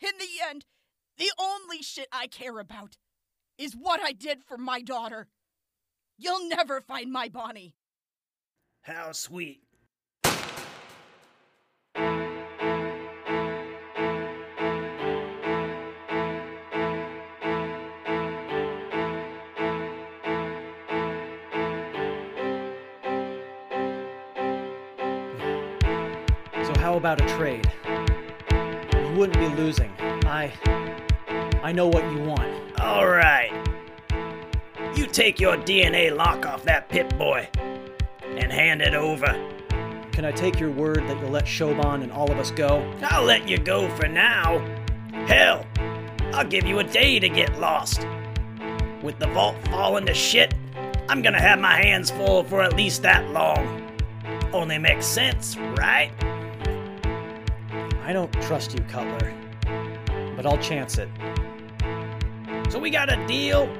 In the end, the only shit I care about is what I did for my daughter. You'll never find my Bonnie. How sweet. So how about a trade? Wouldn't be losing. I I know what you want. All right. You take your DNA lock off that Pip boy and hand it over. Can I take your word that you'll let Shoban and all of us go? I'll let you go for now. Hell, I'll give you a day to get lost. With the vault falling to shit, I'm gonna have my hands full for at least that long. Only makes sense, right? I don't trust you, Cutler. But I'll chance it. So we got a deal?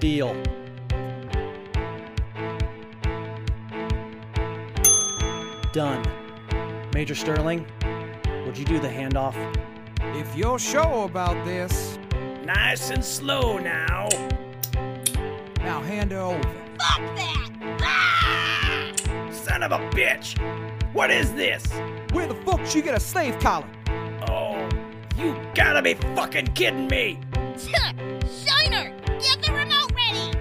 Deal. Done. Major Sterling, would you do the handoff? If you're sure about this, Nice and slow now. now hand her over. Fuck that! Ah! Son of a bitch! What is this? Where the fuck did you get a slave collar? Oh, you gotta be fucking kidding me! Shiner, get the remote ready!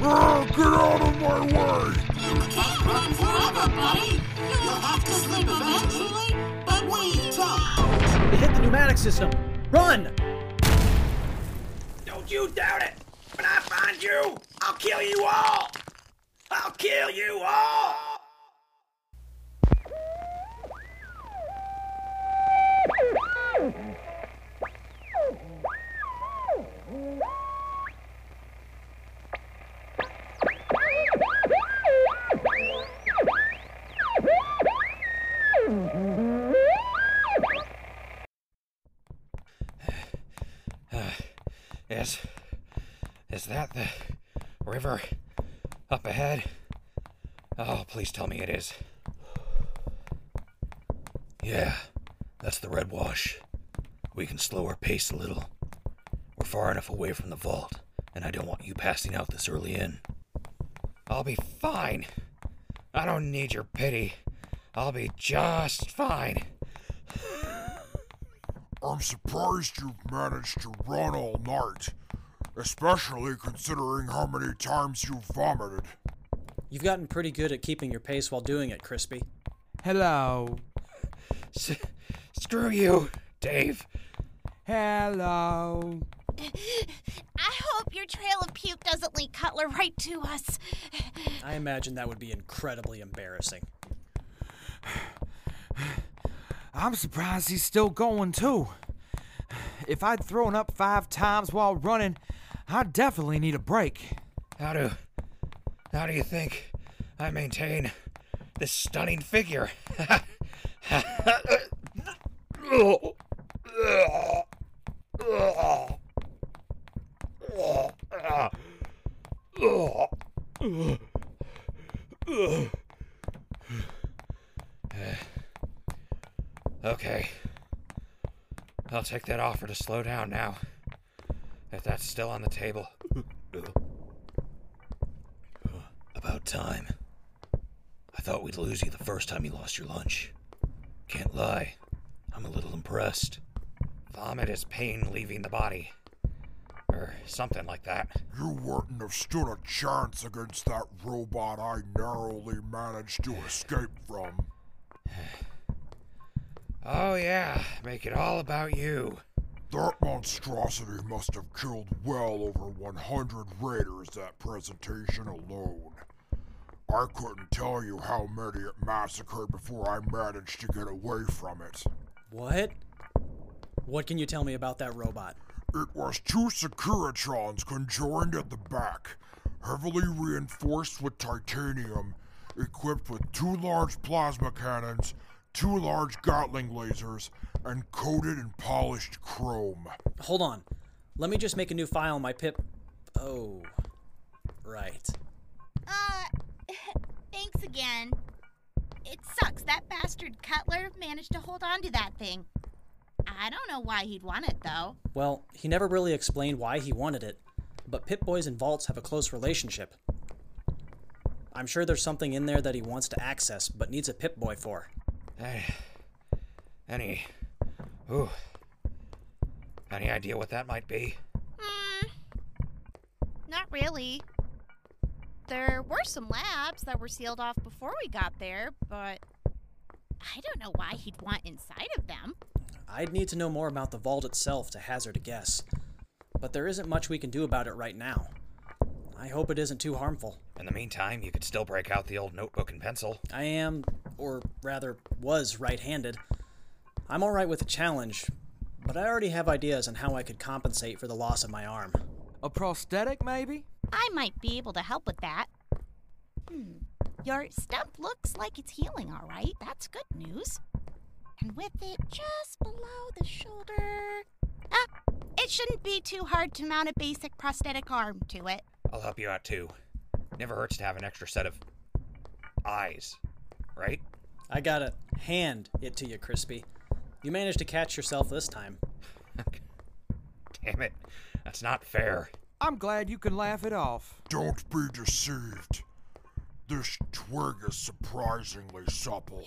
Ah, get out of my way! You can't run forever, buddy. You'll have to sleep eventually, but we don't. They hit the pneumatic system! Run! Don't you doubt it! When I find you, I'll kill you all! I'll kill you all! The river up ahead? Oh, please tell me it is. Yeah, that's the red wash. We can slow our pace a little. We're far enough away from the vault, and I don't want you passing out this early in. I'll be fine. I don't need your pity. I'll be just fine. I'm surprised you've managed to run all night, especially considering how many times you've vomited. You've gotten pretty good at keeping your pace while doing it, Crispy. Hello. S- screw you, Dave. Hello. I hope your trail of puke doesn't lead Cutler right to us. I imagine that would be incredibly embarrassing. I'm surprised he's still going too. If I'd thrown up five times while running, I'd definitely need a break. How do. How do you think I maintain this stunning figure? Okay. I'll take that offer to slow down now. If that's still on the table. Uh, about time. I thought we'd lose you the first time you lost your lunch. Can't lie, I'm a little impressed. Vomit is pain leaving the body. Or something like that. You wouldn't have stood a chance against that robot I narrowly managed to escape from. Oh, yeah, make it all about you. That monstrosity must have killed well over 100 raiders that presentation alone. I couldn't tell you how many it massacred before I managed to get away from it. What? What can you tell me about that robot? It was two Securitrons conjoined at the back, heavily reinforced with titanium, equipped with two large plasma cannons, two large Gatling lasers, and coated in polished chrome. Hold on. Let me just make a new file on my pip. Oh. Right. Uh, thanks again. It sucks. That bastard Cutler managed to hold on to that thing. I don't know why he'd want it, though. Well, he never really explained why he wanted it, but Pip Boys and Vaults have a close relationship. I'm sure there's something in there that he wants to access, but needs a Pip Boy for. Hey, any. Ooh. Any idea what that might be? Hmm. Not really. There were some labs that were sealed off before we got there, but I don't know why he'd want inside of them. I'd need to know more about the vault itself to hazard a guess. But there isn't much we can do about it right now. I hope it isn't too harmful. In the meantime, you could still break out the old notebook and pencil. I am, or rather, was right handed. I'm alright with the challenge, but I already have ideas on how I could compensate for the loss of my arm. A prosthetic, maybe? I might be able to help with that. Hmm. Your stump looks like it's healing all right. That's good news. And with it just below the shoulder. Ah, it shouldn't be too hard to mount a basic prosthetic arm to it. I'll help you out too. Never hurts to have an extra set of eyes, right? I gotta hand it to you, Crispy. You managed to catch yourself this time. Damn it. That's not fair. I'm glad you can laugh it off. Don't be deceived. This twig is surprisingly supple.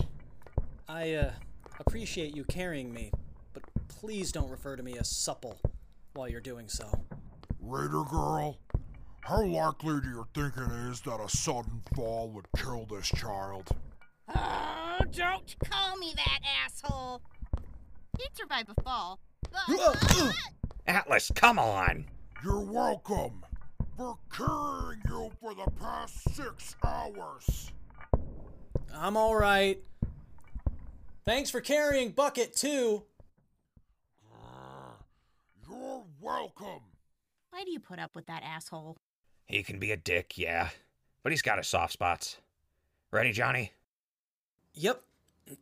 I, uh, appreciate you carrying me, but please don't refer to me as supple while you're doing so. Raider girl, how likely do you think it is that a sudden fall would kill this child? Oh, don't call me that, asshole. He'd survive a fall. But, Atlas, come on! You're welcome for carrying you for the past six hours. I'm alright. Thanks for carrying Bucket, too. Uh, You're welcome. why do you put up with that asshole? He can be a dick, yeah, but he's got his soft spots. Ready, Johnny? Yep.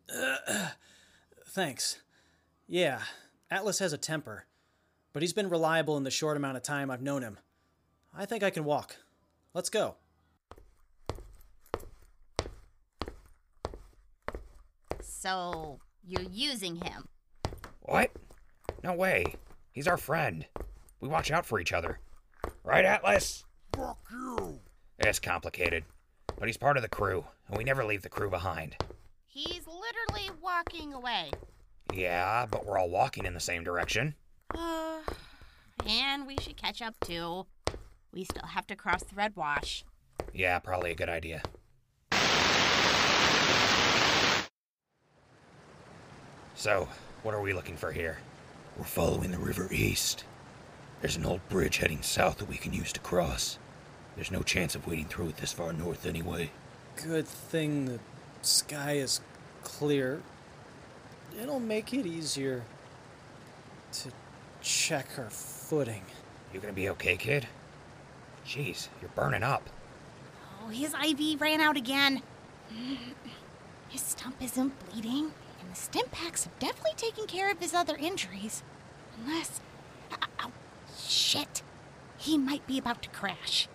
thanks. Yeah, Atlas has a temper, but he's been reliable in the short amount of time I've known him. I think I can walk. Let's go. So, you're using him. What? No way. He's our friend. We watch out for each other. Right, Atlas? Fuck you. It's complicated, but he's part of the crew, and we never leave the crew behind. He's literally walking away. Yeah, but we're all walking in the same direction. Uh, and we should catch up too. We still have to cross the Red Wash. Yeah, probably a good idea. So, what are we looking for here? We're following the river east. There's an old bridge heading south that we can use to cross. There's no chance of wading through it this far north anyway. Good thing the sky is clear. It'll make it easier to check her footing. You gonna be okay, kid? Jeez, you're burning up. Oh, his IV ran out again. His stump isn't bleeding, and the stim packs have definitely taken care of his other injuries. Unless. Oh, oh, shit. He might be about to crash.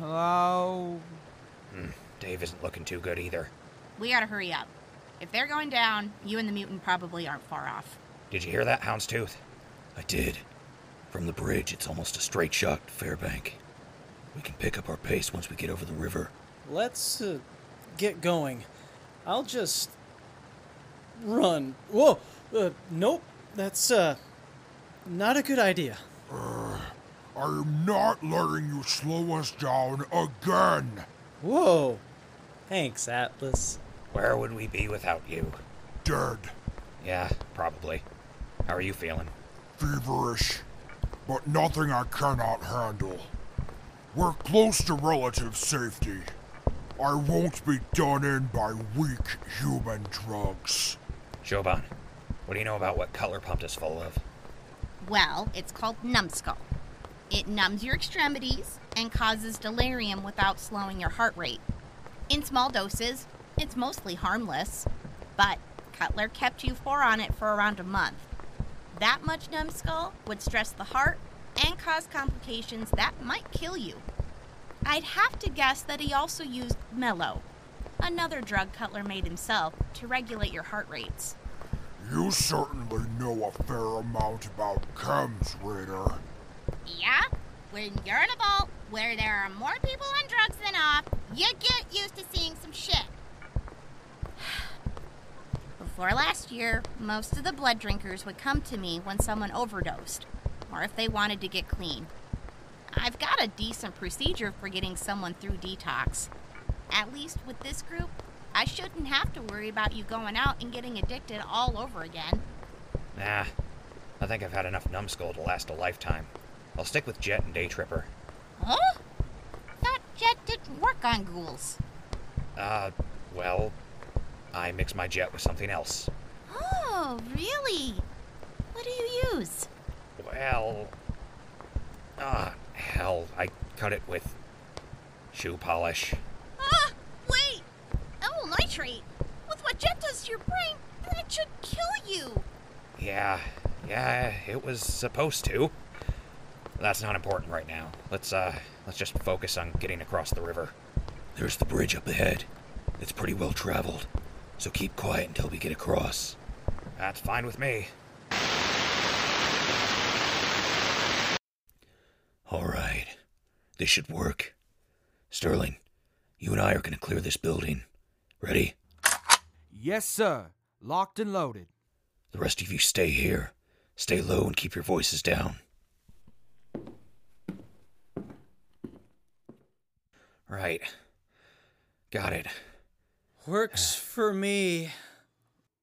Hello? Hmm, Dave isn't looking too good either. We gotta hurry up. If they're going down, you and the mutant probably aren't far off. Did you hear that, Houndstooth? I did. From the bridge, it's almost a straight shot to Fairbank. We can pick up our pace once we get over the river. Let's uh, get going. I'll just run. Whoa! Uh, nope. That's uh not a good idea. I am not letting you slow us down again. Whoa! Thanks, Atlas. Where would we be without you? Dead. Yeah, probably. How are you feeling? Feverish. But nothing I cannot handle. We're close to relative safety. I won't be done in by weak human drugs. Joban, what do you know about what Cutler pumped us full of? Well, it's called numbskull. It numbs your extremities and causes delirium without slowing your heart rate. In small doses, it's mostly harmless, but Cutler kept you four on it for around a month. That much numbskull would stress the heart and cause complications that might kill you. I'd have to guess that he also used mellow. Another drug Cutler made himself to regulate your heart rates. You certainly know a fair amount about chems, Raider. Yeah? When you're in a vault where there are more people on drugs than off, you get used to seeing some shit. Before last year, most of the blood drinkers would come to me when someone overdosed, or if they wanted to get clean. I've got a decent procedure for getting someone through detox. At least with this group, I shouldn't have to worry about you going out and getting addicted all over again. Nah, I think I've had enough numbskull to last a lifetime. I'll stick with Jet and Day Tripper. Huh? Thought Jet didn't work on ghouls. Uh, well, I mix my Jet with something else. Oh, really? What do you use? Well, ah, hell, I cut it with shoe polish. Ah, wait! Amyl nitrate! With what Jet does to your brain, then it should kill you! Yeah, yeah, it was supposed to. That's not important right now. Let's uh, let's just focus on getting across the river. There's the bridge up ahead. It's pretty well traveled, so keep quiet until we get across. That's fine with me. All right. This should work. Sterling, you and I are going to clear this building. Ready? Yes, sir. Locked and loaded. The rest of you stay here. Stay low and keep your voices down. Right. Got it. Works for me.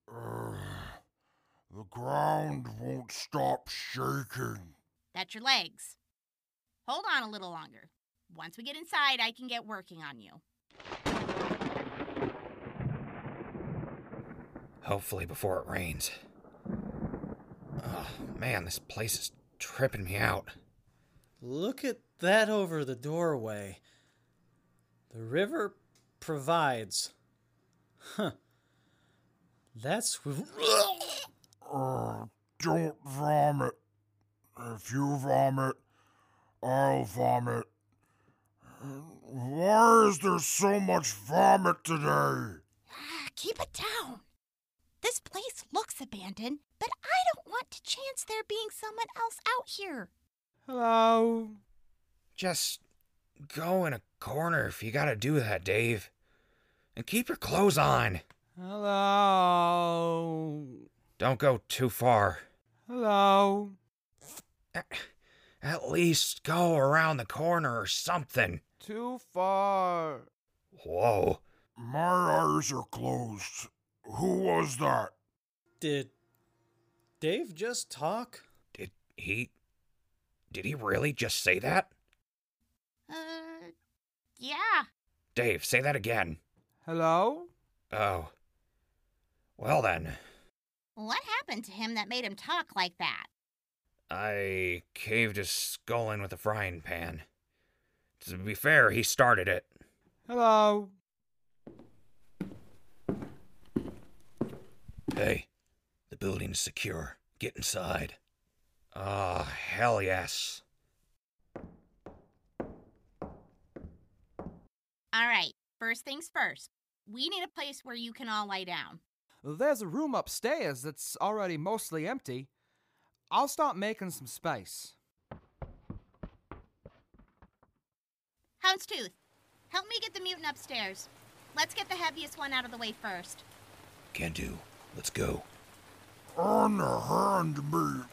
The ground won't stop shaking. That's your legs. Hold on a little longer. Once we get inside, I can get working on you. Hopefully before it rains. Oh, man, this place is tripping me out. Look at that over the doorway. The river provides. Huh. That's. Uh, don't vomit. If you vomit, I'll vomit. Why is there so much vomit today? Ah, Keep it down. This place looks abandoned, but I don't want to chance there being someone else out here. Hello? Just go in a corner if you gotta do that, Dave. And keep your clothes on. Hello? Don't go too far. Hello? At least go around the corner or something. Too far. Whoa. My eyes are closed. Who was that? Did Dave just talk? Did he. Did he really just say that? Uh, yeah. Dave, say that again. Hello? Oh. Well then, What happened to him that made him talk like that? I caved his skull in with a frying pan. To be fair, he started it. Hello? Hey, the building's secure. Get inside. Oh, hell yes. All right, first things first. We need a place where you can all lie down. There's a room upstairs that's already mostly empty. I'll start making some space. Houndstooth, help me get the mutant upstairs. Let's get the heaviest one out of the way first. Can do. Let's go. On the hand me,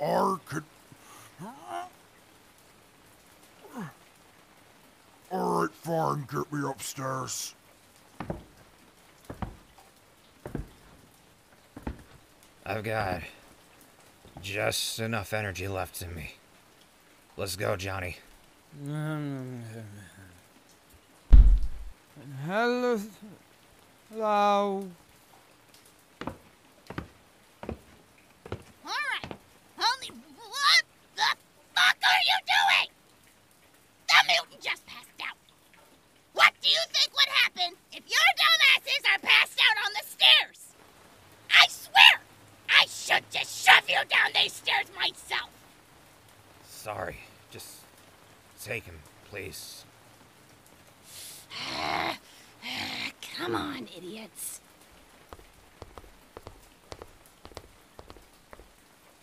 I could. Alright, fine, get me upstairs. I've got just enough energy left in me. Let's go, Johnny. Hello? Hello? All right. Only what the fuck are you doing? The mutant just passed out. What do you think would happen if your dumbasses are passed out on the stairs? I swear, I should just shove you down these stairs myself. Sorry. Just take him, please. Come Come on, idiots.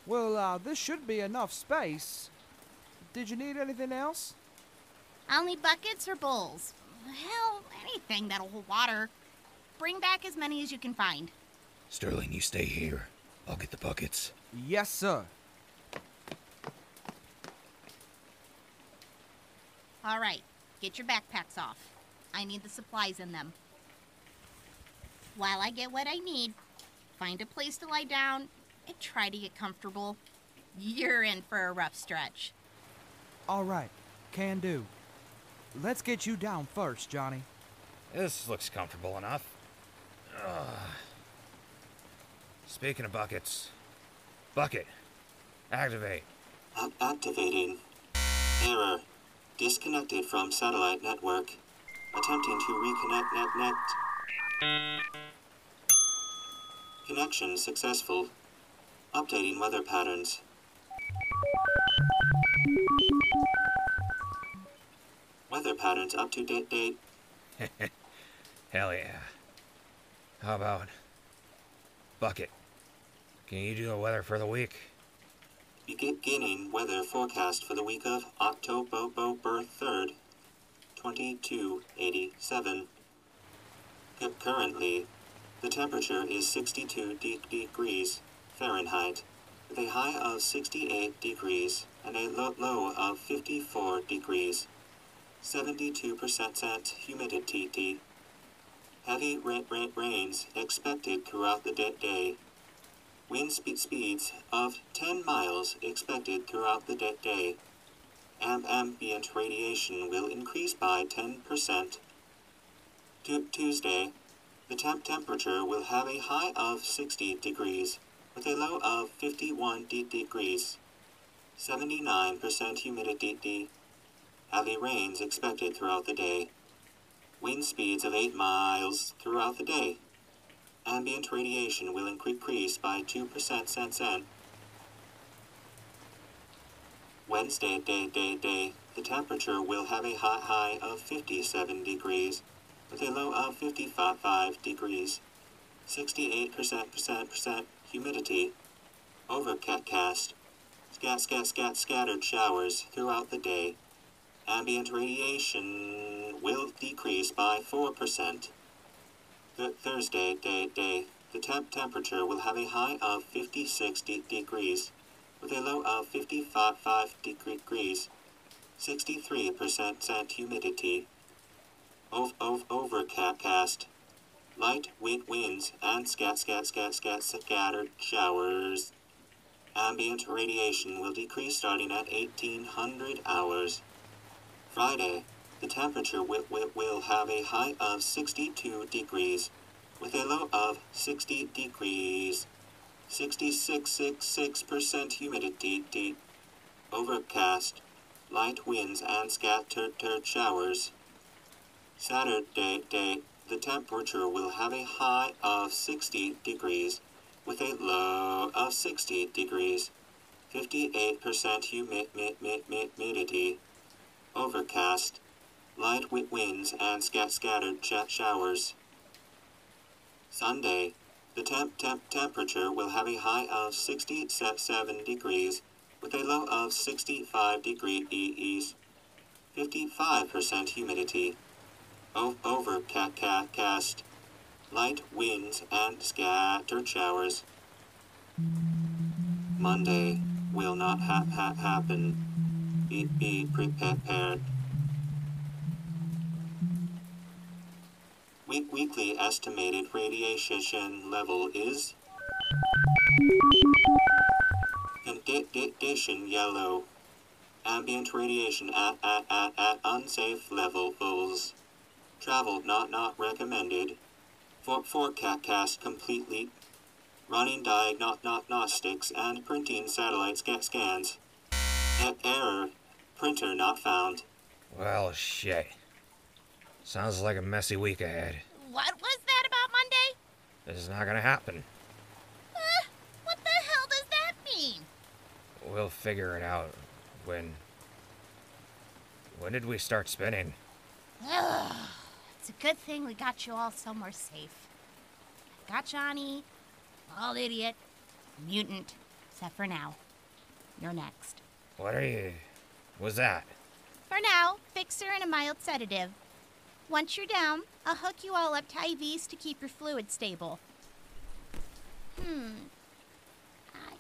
Well, uh, this should be enough space. Did you need anything else? I'll need buckets or bowls. Hell, anything that'll hold water. Bring back as many as you can find. Sterling, you stay here. I'll get the buckets. Yes, sir. All right, get your backpacks off. I need the supplies in them. While I get what I need, find a place to lie down and try to get comfortable. You're in for a rough stretch. All right, can do. Let's get you down first, Johnny. This looks comfortable enough. Ugh. Speaking of buckets, bucket, activate. Up activating. Error. Disconnected from satellite network. Attempting to reconnect net net. Connection successful. Updating weather patterns. Weather patterns up to date date. Hell yeah. How about bucket? Can you do the weather for the week? Beginning weather forecast for the week of October 3rd, 2287. Currently, the temperature is 62 de- degrees Fahrenheit, with a high of 68 degrees and a lo- low of 54 degrees. 72% chance humidity. Heavy ra- ra- rains expected throughout the da- day. Wind speed speeds of 10 miles expected throughout the da- day. Am- ambient radiation will increase by 10%. Tu- Tuesday, the temp temperature will have a high of 60 degrees with a low of 51 de- degrees. 79% humidity. Heavy rains expected throughout the day. Wind speeds of 8 miles throughout the day. Ambient radiation will increase by 2% since then. Wednesday, day, day, day, the temperature will have a high, high of 57 degrees with a low of 55 degrees. 68%, percent humidity. Overcast. Scat, scat, scat, scattered showers throughout the day. Ambient radiation will decrease by 4%. Th- Thursday, day, day, the temp temperature will have a high of 56 de- degrees with a low of 55 five degrees. 63% humidity. Ov- ov- overcast. Light wind winds and scat, scat, scat, scat, scattered showers. Ambient radiation will decrease starting at 1800 hours. Friday, the temperature will, will, will have a high of 62 degrees with a low of 60 degrees. 66.66% humidity. Overcast. Light winds and scattered showers. Saturday, day, the temperature will have a high of 60 degrees with a low of 60 degrees. 58% humi- mi- mi- mi- humidity. Overcast. Light wi- winds and scat- scattered ch- showers. Sunday, the temp- temp- temperature will have a high of 67 degrees with a low of 65 degrees. 55% humidity. O- overcast. Light winds and scattered showers. Monday will not ha- ha- happen. Be, prepared. Week- weekly estimated radiation level is condition yellow. Ambient radiation at, at, at, at unsafe levels. Travel not not recommended. For forecast completely. Running diagnostics and printing satellite sca- scans. E- error. Printer not found. Well, shit. Sounds like a messy week ahead. What was that about Monday? This is not gonna happen. Uh, what the hell does that mean? We'll figure it out when. When did we start spinning? Ugh, It's a good thing we got you all somewhere safe. Got Johnny, bald idiot, mutant, except for now. You're next. What are you. Was that? For now, fixer and a mild sedative. Once you're down, I'll hook you all up to IVs to keep your fluid stable. Hmm. I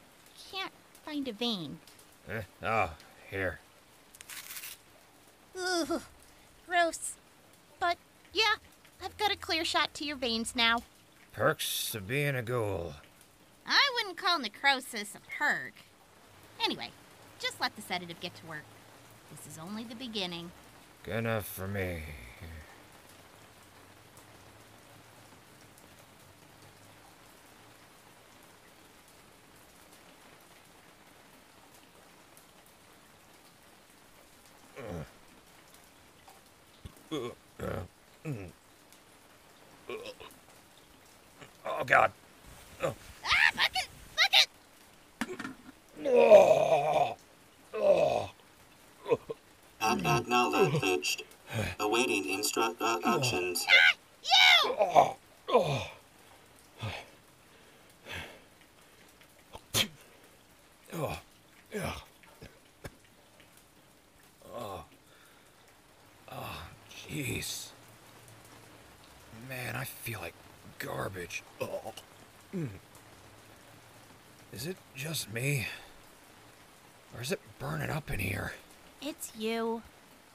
can't find a vein. Eh? Oh, here. Ugh, gross. But yeah, I've got a clear shot to your veins now. Perks of being a ghoul. I wouldn't call necrosis a perk. Anyway, just let the sedative get to work. This is only the beginning. Good enough for me. Oh, God. Ah, bucket! Bucket! Act acknowledged. Awaiting instructions. Uh, you! Oh, yeah. Oh. Oh, jeez. Man, I feel like garbage. Oh. Is it just me? Or is it burning up in here? It's you.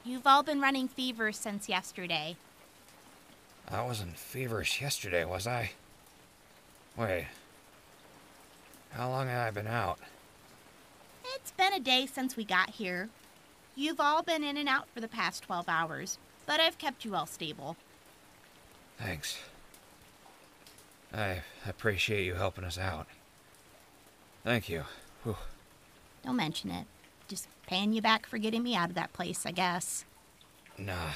You've all been running fever since yesterday. I wasn't feverish yesterday, was I? Wait. How long have I been out? It's been a day since we got here. You've all been in and out for the past 12 hours, but I've kept you all stable. Thanks. I appreciate you helping us out. Thank you. Whew. Don't mention it. Just paying you back for getting me out of that place, I guess. Nah.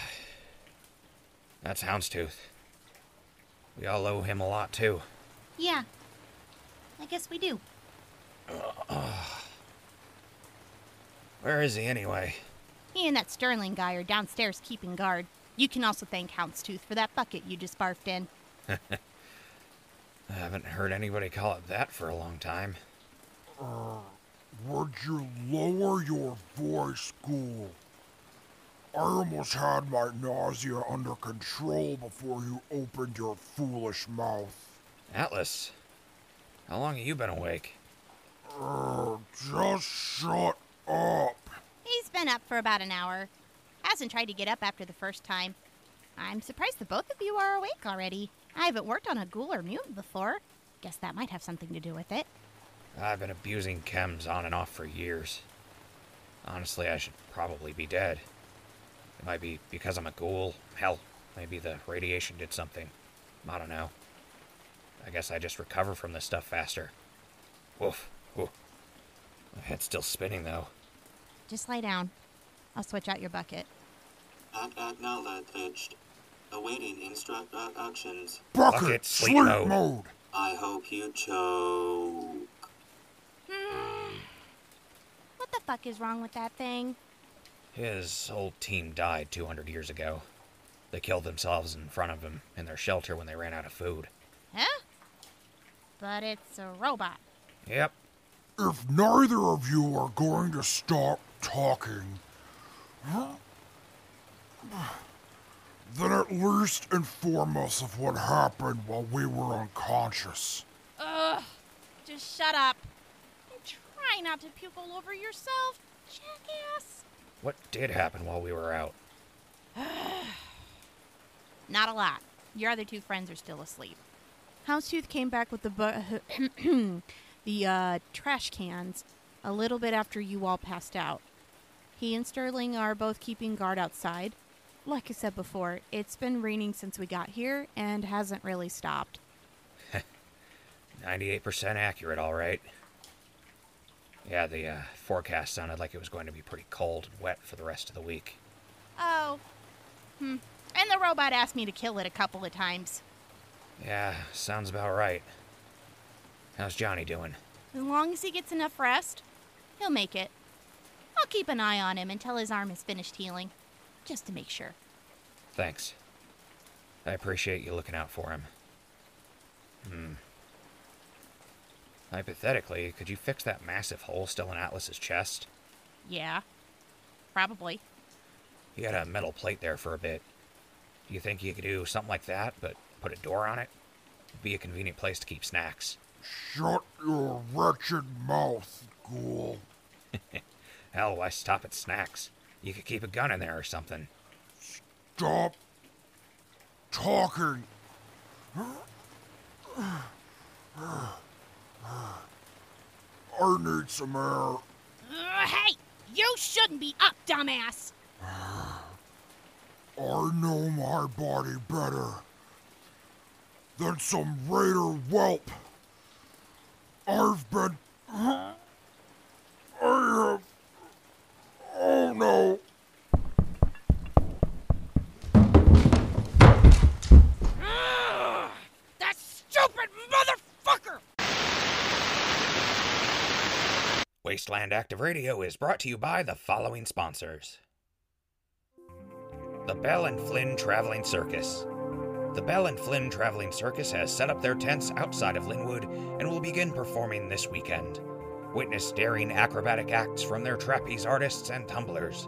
That's Houndstooth. We all owe him a lot, too. Yeah. I guess we do. Where is he, anyway? He and that Sterling guy are downstairs keeping guard. You can also thank Houndstooth for that bucket you just barfed in. I haven't heard anybody call it that for a long time. Would you lower your voice, ghoul? I almost had my nausea under control before you opened your foolish mouth. Atlas, how long have you been awake? Uh, just shut up. He's been up for about an hour. Hasn't tried to get up after the first time. I'm surprised the both of you are awake already. I haven't worked on a ghoul or mutant before. Guess that might have something to do with it. I've been abusing chems on and off for years. Honestly, I should probably be dead. It might be because I'm a ghoul. Hell, maybe the radiation did something. I don't know. I guess I just recover from this stuff faster. Woof. Woof. My head's still spinning, though. Just lie down. I'll switch out your bucket. Act acknowledged. Awaiting instructions. Uh, bucket, Bucket, sleep, sleep mode. mode. I hope you choke. What the fuck is wrong with that thing? His whole team died 200 years ago. They killed themselves in front of him in their shelter when they ran out of food. Huh? But it's a robot. Yep. If neither of you are going to stop talking, then at least inform us of what happened while we were unconscious. Ugh. Just shut up. And try not to puke all over yourself, jackass. What did happen while we were out? Not a lot. Your other two friends are still asleep. Houndstooth came back with the bu- the uh, trash cans a little bit after you all passed out. He and Sterling are both keeping guard outside. Like I said before, it's been raining since we got here and hasn't really stopped. 98% accurate, all right. Yeah, the uh, forecast sounded like it was going to be pretty cold and wet for the rest of the week. Oh. Hmm. And the robot asked me to kill it a couple of times. Yeah, sounds about right. How's Johnny doing? As long as he gets enough rest, he'll make it. I'll keep an eye on him until his arm is finished healing, just to make sure. Thanks. I appreciate you looking out for him. Hmm. Hypothetically, could you fix that massive hole still in Atlas's chest? Yeah. Probably. He had a metal plate there for a bit. Do you think you could do something like that, but put a door on it? It'd Be a convenient place to keep snacks. Shut your wretched mouth, ghoul. Hell, why stop at snacks? You could keep a gun in there or something. Stop talking. I need some air. Uh, hey, you shouldn't be up, dumbass. I know my body better than some raider whelp. I've been. I have. Oh no. Ugh, that stupid motherfucker! Wasteland Active Radio is brought to you by the following sponsors The Bell and Flynn Traveling Circus. The Bell and Flynn Traveling Circus has set up their tents outside of Linwood and will begin performing this weekend. Witness daring acrobatic acts from their trapeze artists and tumblers.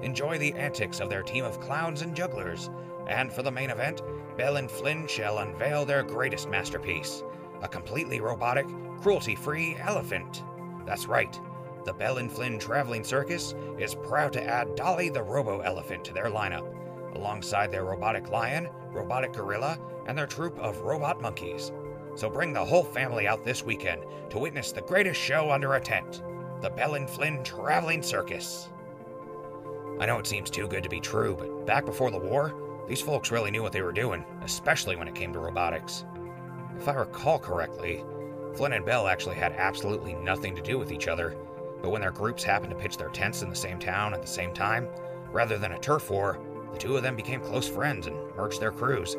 Enjoy the antics of their team of clowns and jugglers. And for the main event, Bell and Flynn shall unveil their greatest masterpiece a completely robotic, cruelty free elephant. That's right. The Bell and Flynn Traveling Circus is proud to add Dolly the Robo Elephant to their lineup, alongside their robotic lion, robotic gorilla, and their troupe of robot monkeys. So bring the whole family out this weekend to witness the greatest show under a tent the Bell and Flynn Traveling Circus. I know it seems too good to be true, but back before the war, these folks really knew what they were doing, especially when it came to robotics. If I recall correctly, Flynn and Bell actually had absolutely nothing to do with each other, but when their groups happened to pitch their tents in the same town at the same time, rather than a turf war, the two of them became close friends and merged their crews.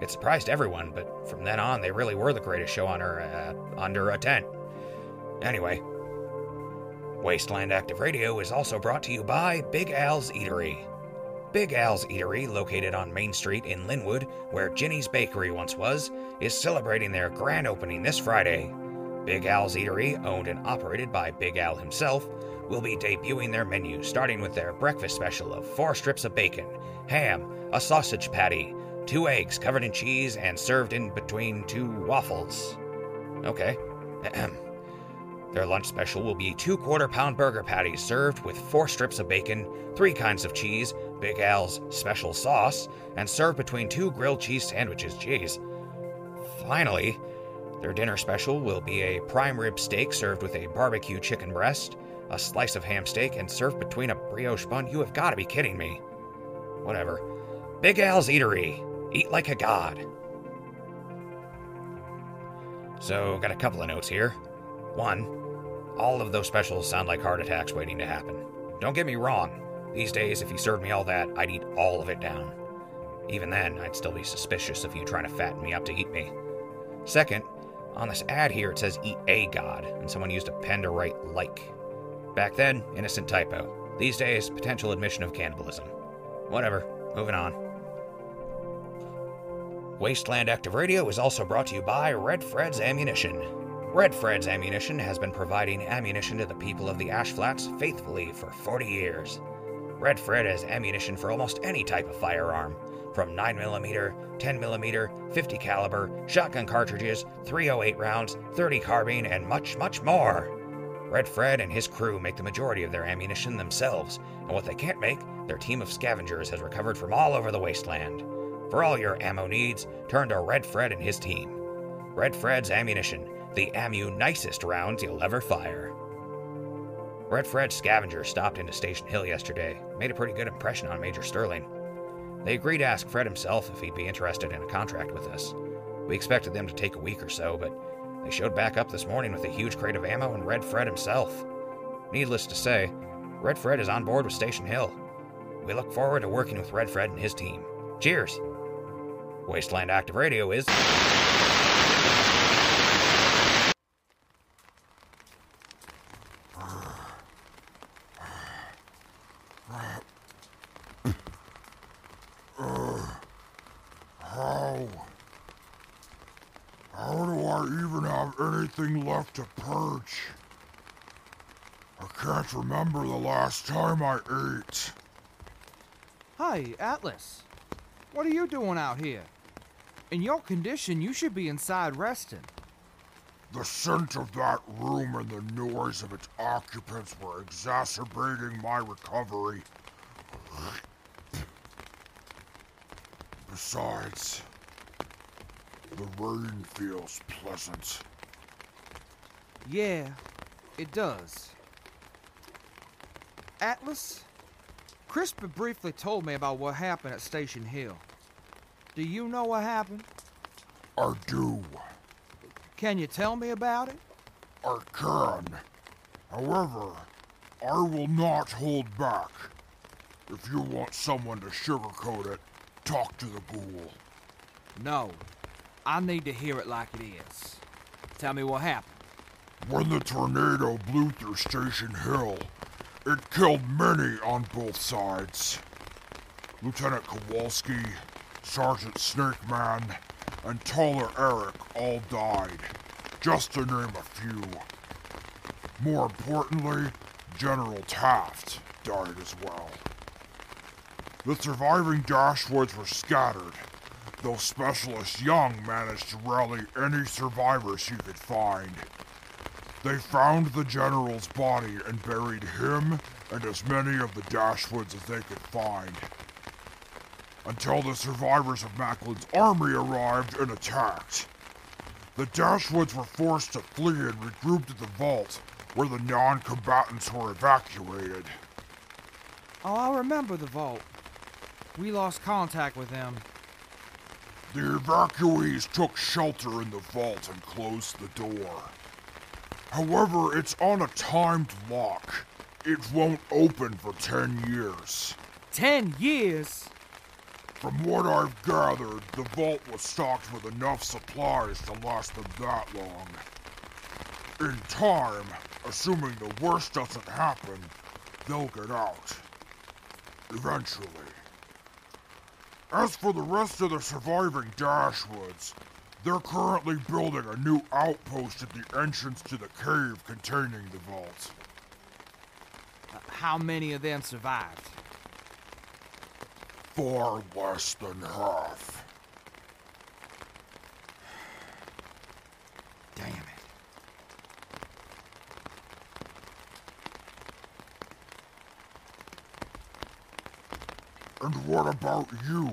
It surprised everyone, but from then on, they really were the greatest show under, uh, under a tent. Anyway, Wasteland Active Radio is also brought to you by Big Al's Eatery. Big Al's Eatery, located on Main Street in Linwood, where Ginny's Bakery once was, is celebrating their grand opening this Friday. Big Al's Eatery, owned and operated by Big Al himself, will be debuting their menu starting with their breakfast special of four strips of bacon, ham, a sausage patty, two eggs covered in cheese, and served in between two waffles. Okay. Their lunch special will be two quarter pound burger patties served with four strips of bacon, three kinds of cheese, Big Al's special sauce, and served between two grilled cheese sandwiches. Jeez. Finally, their dinner special will be a prime rib steak served with a barbecue chicken breast, a slice of ham steak, and served between a brioche bun. You have got to be kidding me. Whatever. Big Al's Eatery. Eat like a god. So, got a couple of notes here. One, all of those specials sound like heart attacks waiting to happen. Don't get me wrong, these days, if you served me all that, I'd eat all of it down. Even then, I'd still be suspicious of you trying to fatten me up to eat me. Second, on this ad here it says eat a god, and someone used a pen to write like. Back then, innocent typo. These days, potential admission of cannibalism. Whatever, moving on. Wasteland Active Radio is also brought to you by Red Fred's Ammunition. Red Fred's Ammunition has been providing ammunition to the people of the Ash Flats faithfully for 40 years. Red Fred has ammunition for almost any type of firearm, from 9mm, 10mm, 50 caliber, shotgun cartridges, 308 rounds, 30 carbine, and much, much more. Red Fred and his crew make the majority of their ammunition themselves, and what they can't make, their team of scavengers has recovered from all over the wasteland. For all your ammo needs, turn to Red Fred and his team. Red Fred's Ammunition, the ammu nicest rounds you'll ever fire. Red Fred's scavengers stopped into Station Hill yesterday, made a pretty good impression on Major Sterling. They agreed to ask Fred himself if he'd be interested in a contract with us. We expected them to take a week or so, but they showed back up this morning with a huge crate of ammo and Red Fred himself. Needless to say, Red Fred is on board with Station Hill. We look forward to working with Red Fred and his team. Cheers! Wasteland Active Radio is. To purge. I can't remember the last time I ate. Hi, Atlas. What are you doing out here? In your condition, you should be inside resting. The scent of that room and the noise of its occupants were exacerbating my recovery. Besides, the rain feels pleasant. Yeah, it does. Atlas? Crispin briefly told me about what happened at Station Hill. Do you know what happened? I do. Can you tell me about it? I can. However, I will not hold back. If you want someone to sugarcoat it, talk to the ghoul. No. I need to hear it like it is. Tell me what happened. When the tornado blew through Station Hill, it killed many on both sides. Lieutenant Kowalski, Sergeant Snakeman, and Taller Eric all died, just to name a few. More importantly, General Taft died as well. The surviving Dashwoods were scattered, though Specialist Young managed to rally any survivors he could find. They found the General's body and buried him and as many of the Dashwoods as they could find. Until the survivors of Macklin's army arrived and attacked. The Dashwoods were forced to flee and regrouped at the vault, where the non combatants were evacuated. Oh, I remember the vault. We lost contact with them. The evacuees took shelter in the vault and closed the door. However, it's on a timed lock. It won't open for 10 years. Ten years? From what I've gathered, the vault was stocked with enough supplies to last them that long. In time, assuming the worst doesn't happen, they'll get out. Eventually. As for the rest of the surviving Dashwoods, they're currently building a new outpost at the entrance to the cave containing the vault. Uh, how many of them survived? Far less than half. Damn it. And what about you?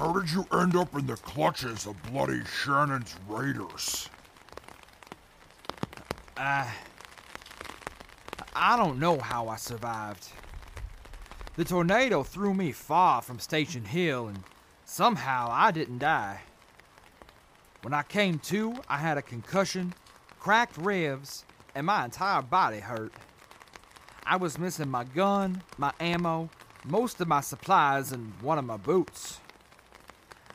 How did you end up in the clutches of Bloody Shannon's raiders? Uh, I don't know how I survived. The tornado threw me far from Station Hill, and somehow I didn't die. When I came to, I had a concussion, cracked ribs, and my entire body hurt. I was missing my gun, my ammo, most of my supplies, and one of my boots.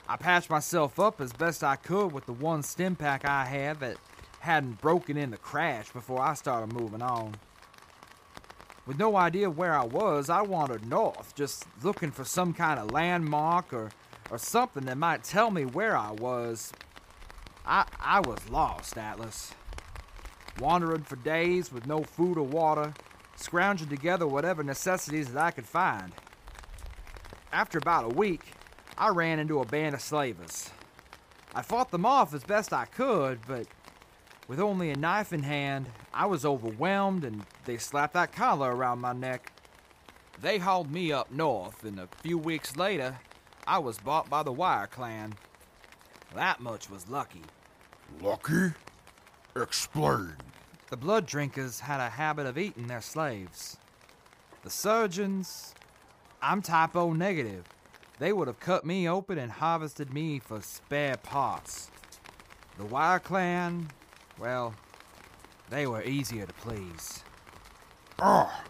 I patched myself up as best I could with the one Stimpak I had that hadn't broken in the crash before I started moving on. With no idea where I was, I wandered north, just looking for some kind of landmark or, or something that might tell me where I was. I, I was lost, Atlas. Wandering for days with no food or water, scrounging together whatever necessities that I could find. After about a week, I ran into a band of slavers. I fought them off as best I could, but with only a knife in hand, I was overwhelmed and they slapped that collar around my neck. They hauled me up north, and a few weeks later, I was bought by the Wire Clan. That much was lucky. Lucky? Explain. The blood drinkers had a habit of eating their slaves. The surgeons, I'm type O negative. They would have cut me open and harvested me for spare parts. The Wire Clan, well, they were easier to please. Ah,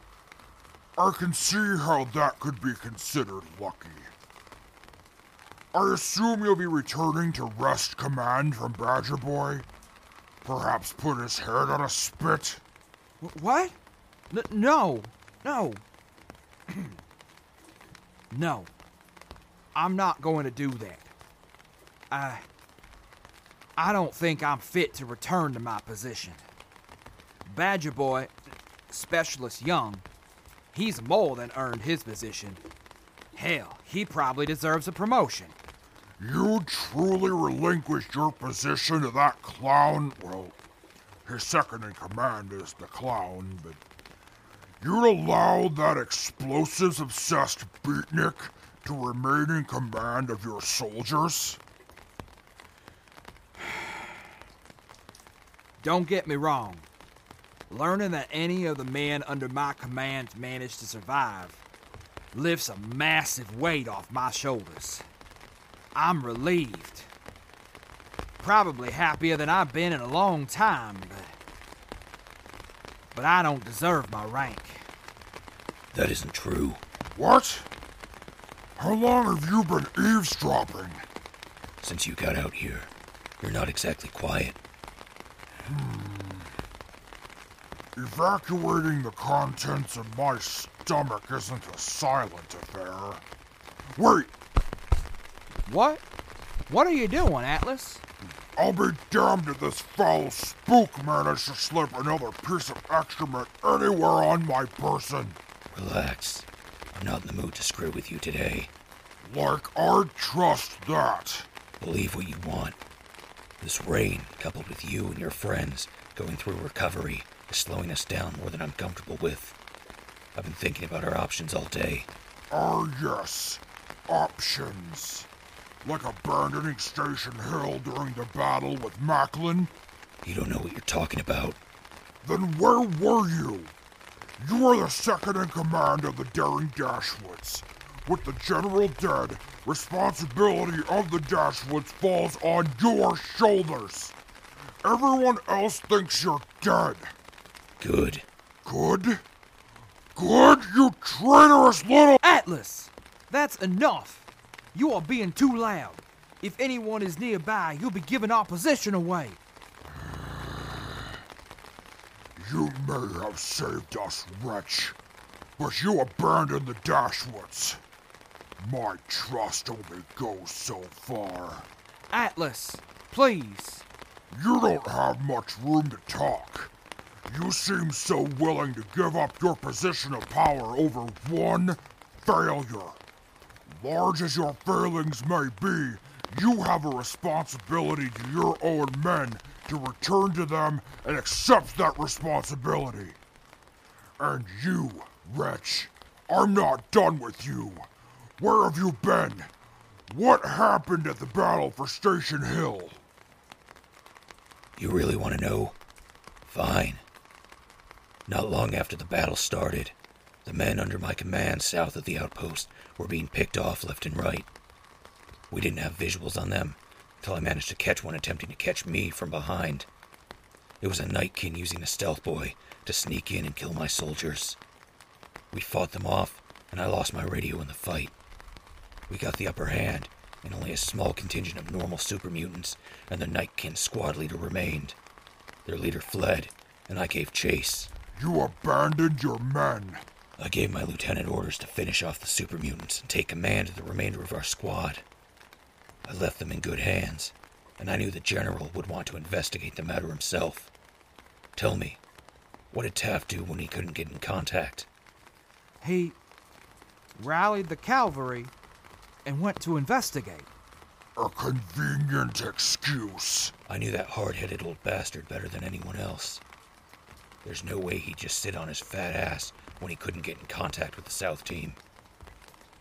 I can see how that could be considered lucky. I assume you'll be returning to wrest Command from Badger Boy? Perhaps put his head on a spit? What? N- no, no. no. I'm not going to do that. I. I don't think I'm fit to return to my position. Badger Boy, Specialist Young, he's more than earned his position. Hell, he probably deserves a promotion. You truly relinquished your position to that clown? Well, his second in command is the clown, but you'd allow that explosives obsessed beatnik to remain in command of your soldiers? Don't get me wrong. Learning that any of the men under my command managed to survive lifts a massive weight off my shoulders. I'm relieved. Probably happier than I've been in a long time, but. But I don't deserve my rank. That isn't true. What? How long have you been eavesdropping? Since you got out here, you're not exactly quiet. Hmm. Evacuating the contents of my stomach isn't a silent affair. Wait, What? What are you doing, Atlas? I'll be damned if this foul spook managed to slip another piece of excrement anywhere on my person. Relax. I'm not in the mood to screw with you today. Like I'd trust that. Believe what you want. This rain, coupled with you and your friends going through recovery, is slowing us down more than I'm comfortable with. I've been thinking about our options all day. Ah, yes. Options. Like abandoning Station Hill during the battle with Macklin? You don't know what you're talking about. Then where were you? You are the second in command of the Daring Dashwoods. With the General dead, responsibility of the Dashwoods falls on your shoulders. Everyone else thinks you're dead. Good. Good? Good, you traitorous little. Atlas! That's enough! You are being too loud. If anyone is nearby, you'll be giving our position away. You may have saved us, wretch, but you abandoned the Dashwoods. My trust only goes so far. Atlas, please. You don't have much room to talk. You seem so willing to give up your position of power over one failure. Large as your failings may be, you have a responsibility to your own men to return to them and accept that responsibility. And you, wretch, I'm not done with you. Where have you been? What happened at the battle for Station Hill? You really want to know? Fine. Not long after the battle started, the men under my command south of the outpost were being picked off left and right. We didn't have visuals on them until I managed to catch one attempting to catch me from behind. It was a Nightkin using a stealth boy to sneak in and kill my soldiers. We fought them off, and I lost my radio in the fight. We got the upper hand, and only a small contingent of normal super mutants and the Night Nightkin squad leader remained. Their leader fled, and I gave chase. You abandoned your men. I gave my lieutenant orders to finish off the super mutants and take command of the remainder of our squad. I left them in good hands, and I knew the general would want to investigate the matter himself. Tell me, what did Taft do when he couldn't get in contact? He rallied the cavalry and went to investigate. A convenient excuse. I knew that hard headed old bastard better than anyone else. There's no way he'd just sit on his fat ass when he couldn't get in contact with the South team.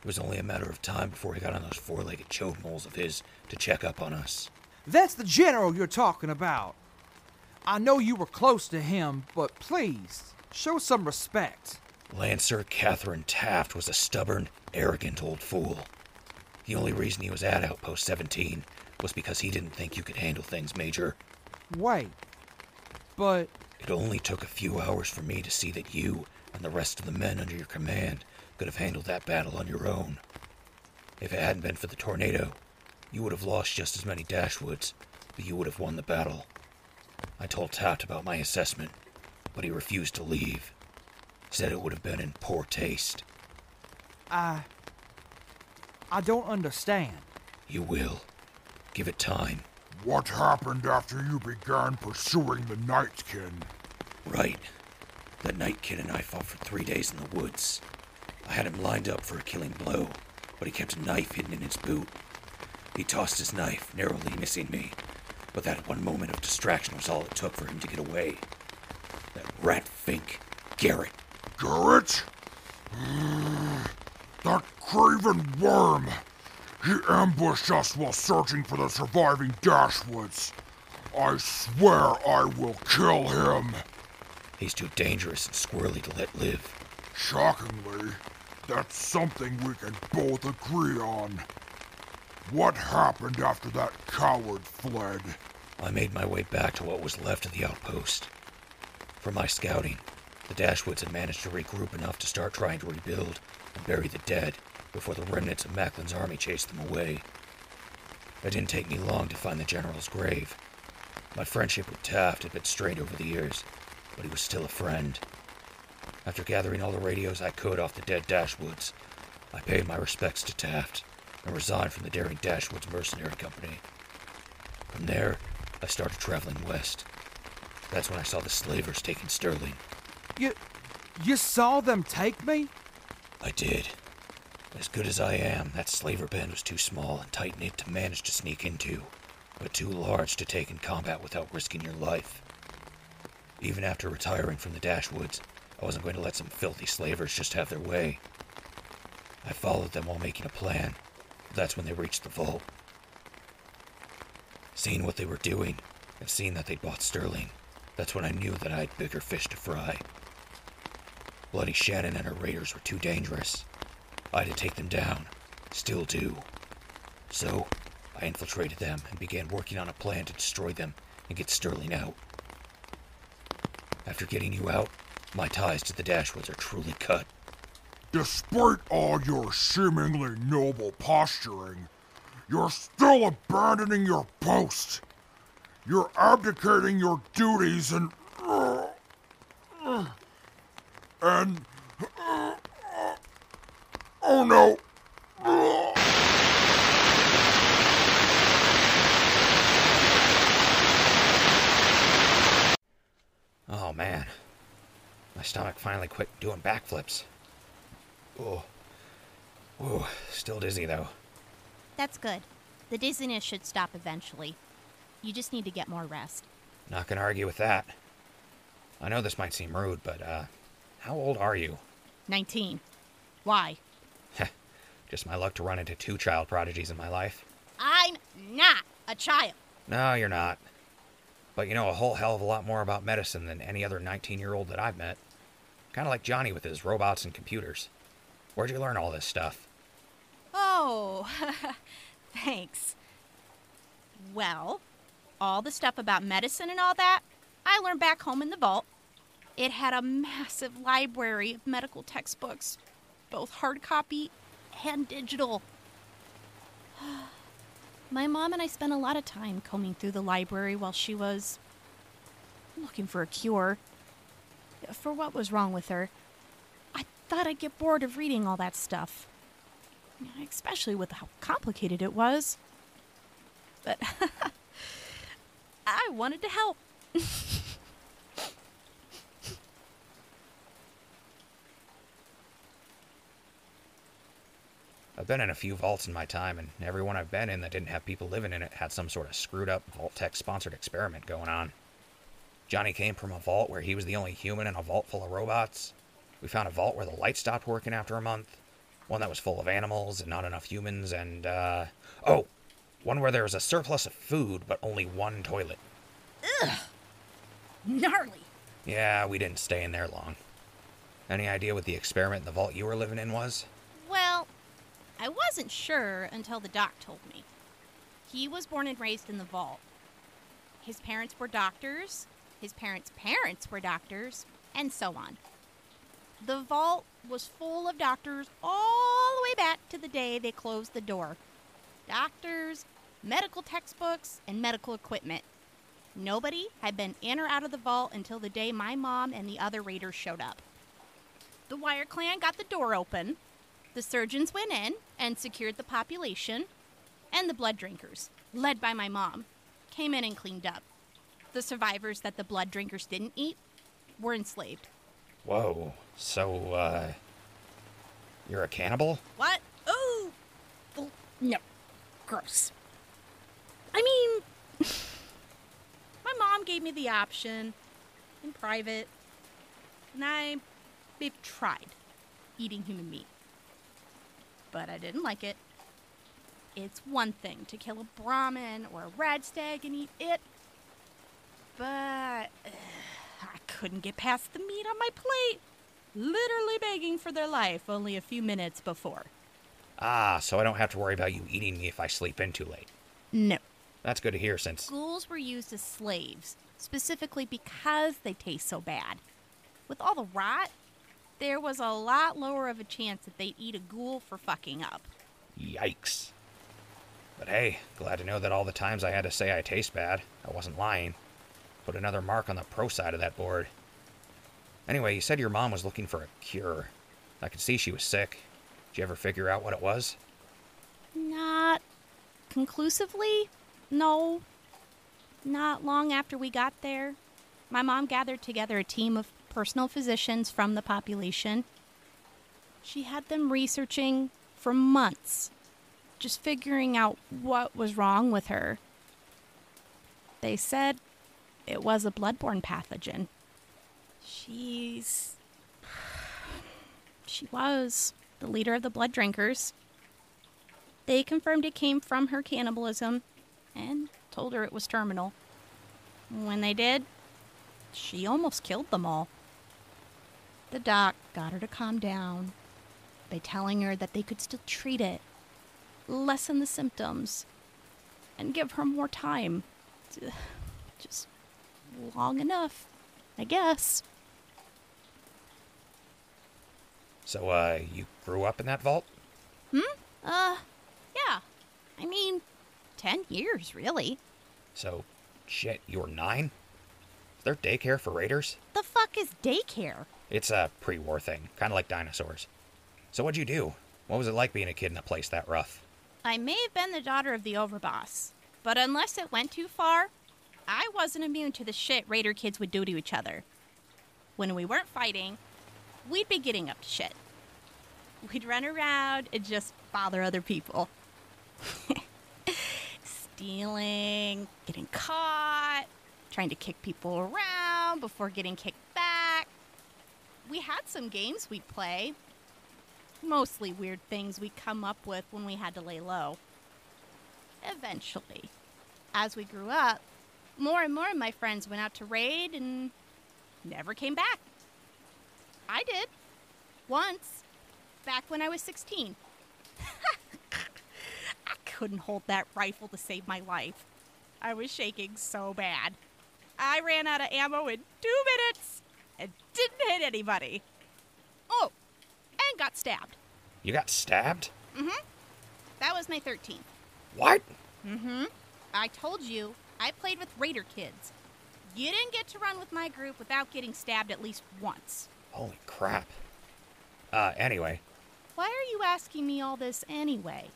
It was only a matter of time before he got on those four legged choke moles of his to check up on us. That's the general you're talking about. I know you were close to him, but please, show some respect. Lancer Catherine Taft was a stubborn, arrogant old fool. The only reason he was at Outpost 17 was because he didn't think you could handle things, Major. Wait. But It only took a few hours for me to see that you and the rest of the men under your command could have handled that battle on your own. If it hadn't been for the tornado, you would have lost just as many Dashwoods, but you would have won the battle. I told Taft about my assessment, but he refused to leave. Said it would have been in poor taste. I. I don't understand. You will. Give it time. What happened after you began pursuing the Nightkin? Right. The Nightkin and I fought for three days in the woods. I had him lined up for a killing blow, but he kept a knife hidden in his boot. He tossed his knife, narrowly missing me, but that one moment of distraction was all it took for him to get away. That rat Fink, Garrett. Garrett? Mm, that craven worm! He ambushed us while searching for the surviving Dashwoods. I swear I will kill him. He's too dangerous and squirrely to let live. Shockingly, that's something we can both agree on. What happened after that coward fled? I made my way back to what was left of the outpost. From my scouting, the Dashwoods had managed to regroup enough to start trying to rebuild and bury the dead before the remnants of Macklin's army chased them away. It didn't take me long to find the general's grave. My friendship with Taft had been strained over the years, but he was still a friend. After gathering all the radios I could off the dead Dashwoods, I paid my respects to Taft and resigned from the daring Dashwoods Mercenary Company. From there, I started traveling west. That's when I saw the slavers taking Sterling. You. You saw them take me? I did. As good as I am, that slaver band was too small and tight knit to manage to sneak into, but too large to take in combat without risking your life. Even after retiring from the Dashwoods, I wasn't going to let some filthy slavers just have their way. I followed them while making a plan. That's when they reached the vault. Seeing what they were doing, and seeing that they'd bought Sterling, that's when I knew that I had bigger fish to fry. Bloody Shannon and her raiders were too dangerous. I had to take them down. Still do. So, I infiltrated them and began working on a plan to destroy them and get Sterling out. After getting you out, my ties to the Dashwoods are truly cut. Despite all your seemingly noble posturing, you're still abandoning your post. You're abdicating your duties and. And. Oh no! Oh man. My stomach finally quit doing backflips. Oh. Whoa, still dizzy though. That's good. The dizziness should stop eventually. You just need to get more rest. Not gonna argue with that. I know this might seem rude, but, uh, how old are you? 19. Why? Just my luck to run into two child prodigies in my life. I'm not a child. No, you're not. But you know a whole hell of a lot more about medicine than any other 19 year old that I've met. Kind of like Johnny with his robots and computers. Where'd you learn all this stuff? Oh, thanks. Well, all the stuff about medicine and all that, I learned back home in the vault. It had a massive library of medical textbooks, both hard copy and digital. My mom and I spent a lot of time combing through the library while she was looking for a cure for what was wrong with her. I thought I'd get bored of reading all that stuff, especially with how complicated it was. But I wanted to help. I've been in a few vaults in my time, and every one I've been in that didn't have people living in it had some sort of screwed up Vault-Tec sponsored experiment going on. Johnny came from a vault where he was the only human in a vault full of robots. We found a vault where the light stopped working after a month. One that was full of animals and not enough humans, and, uh. Oh! One where there was a surplus of food, but only one toilet. Ugh. Gnarly. Yeah, we didn't stay in there long. Any idea what the experiment in the vault you were living in was? Well, I wasn't sure until the doc told me. He was born and raised in the vault. His parents were doctors, his parents' parents were doctors, and so on. The vault was full of doctors all the way back to the day they closed the door. Doctors, medical textbooks, and medical equipment. Nobody had been in or out of the vault until the day my mom and the other raiders showed up. The Wire Clan got the door open, the surgeons went in and secured the population, and the blood drinkers, led by my mom, came in and cleaned up. The survivors that the blood drinkers didn't eat were enslaved. Whoa. So, uh. You're a cannibal? What? Oh! no. Gross. I mean, my mom gave me the option in private, and I maybe tried eating human meat. But I didn't like it. It's one thing to kill a Brahmin or a red stag and eat it, but uh, I couldn't get past the meat on my plate. Literally begging for their life only a few minutes before. Ah, so I don't have to worry about you eating me if I sleep in too late. No. That's good to hear since. Ghouls were used as slaves, specifically because they taste so bad. With all the rot, there was a lot lower of a chance that they'd eat a ghoul for fucking up. Yikes. But hey, glad to know that all the times I had to say I taste bad, I wasn't lying. Put another mark on the pro side of that board. Anyway, you said your mom was looking for a cure. I could see she was sick. Did you ever figure out what it was? Not conclusively, no. Not long after we got there, my mom gathered together a team of personal physicians from the population. She had them researching for months, just figuring out what was wrong with her. They said it was a bloodborne pathogen. She's. She was the leader of the blood drinkers. They confirmed it came from her cannibalism and told her it was terminal. When they did, she almost killed them all. The doc got her to calm down by telling her that they could still treat it, lessen the symptoms, and give her more time. Just long enough, I guess. So, uh, you grew up in that vault? Hmm? Uh, yeah. I mean, 10 years, really. So, shit, you were nine? Is there daycare for raiders? The fuck is daycare? It's a pre war thing, kind of like dinosaurs. So, what'd you do? What was it like being a kid in a place that rough? I may have been the daughter of the overboss, but unless it went too far, I wasn't immune to the shit raider kids would do to each other. When we weren't fighting, we'd be getting up to shit. We'd run around and just bother other people. Stealing, getting caught, trying to kick people around before getting kicked back. We had some games we'd play. Mostly weird things we'd come up with when we had to lay low. Eventually, as we grew up, more and more of my friends went out to raid and never came back. I did. Once. Back when I was 16. I couldn't hold that rifle to save my life. I was shaking so bad. I ran out of ammo in two minutes and didn't hit anybody. Oh, and got stabbed. You got stabbed? Mm hmm. That was my 13th. What? Mm hmm. I told you, I played with Raider kids. You didn't get to run with my group without getting stabbed at least once. Holy crap. Uh, anyway. Why are you asking me all this anyway?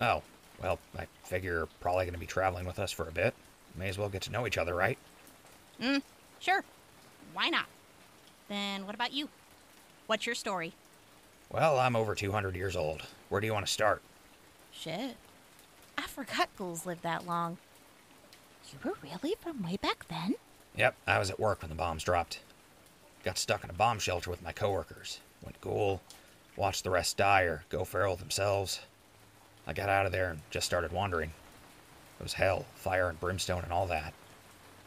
Oh, well, I figure you're probably going to be traveling with us for a bit. May as well get to know each other, right? Mm, sure. Why not? Then what about you? What's your story? Well, I'm over 200 years old. Where do you want to start? Shit. I forgot ghouls lived that long. You were really from way back then? Yep, I was at work when the bombs dropped. Got stuck in a bomb shelter with my coworkers. Went ghoul, watched the rest die or go feral themselves. I got out of there and just started wandering. It was hell, fire and brimstone and all that.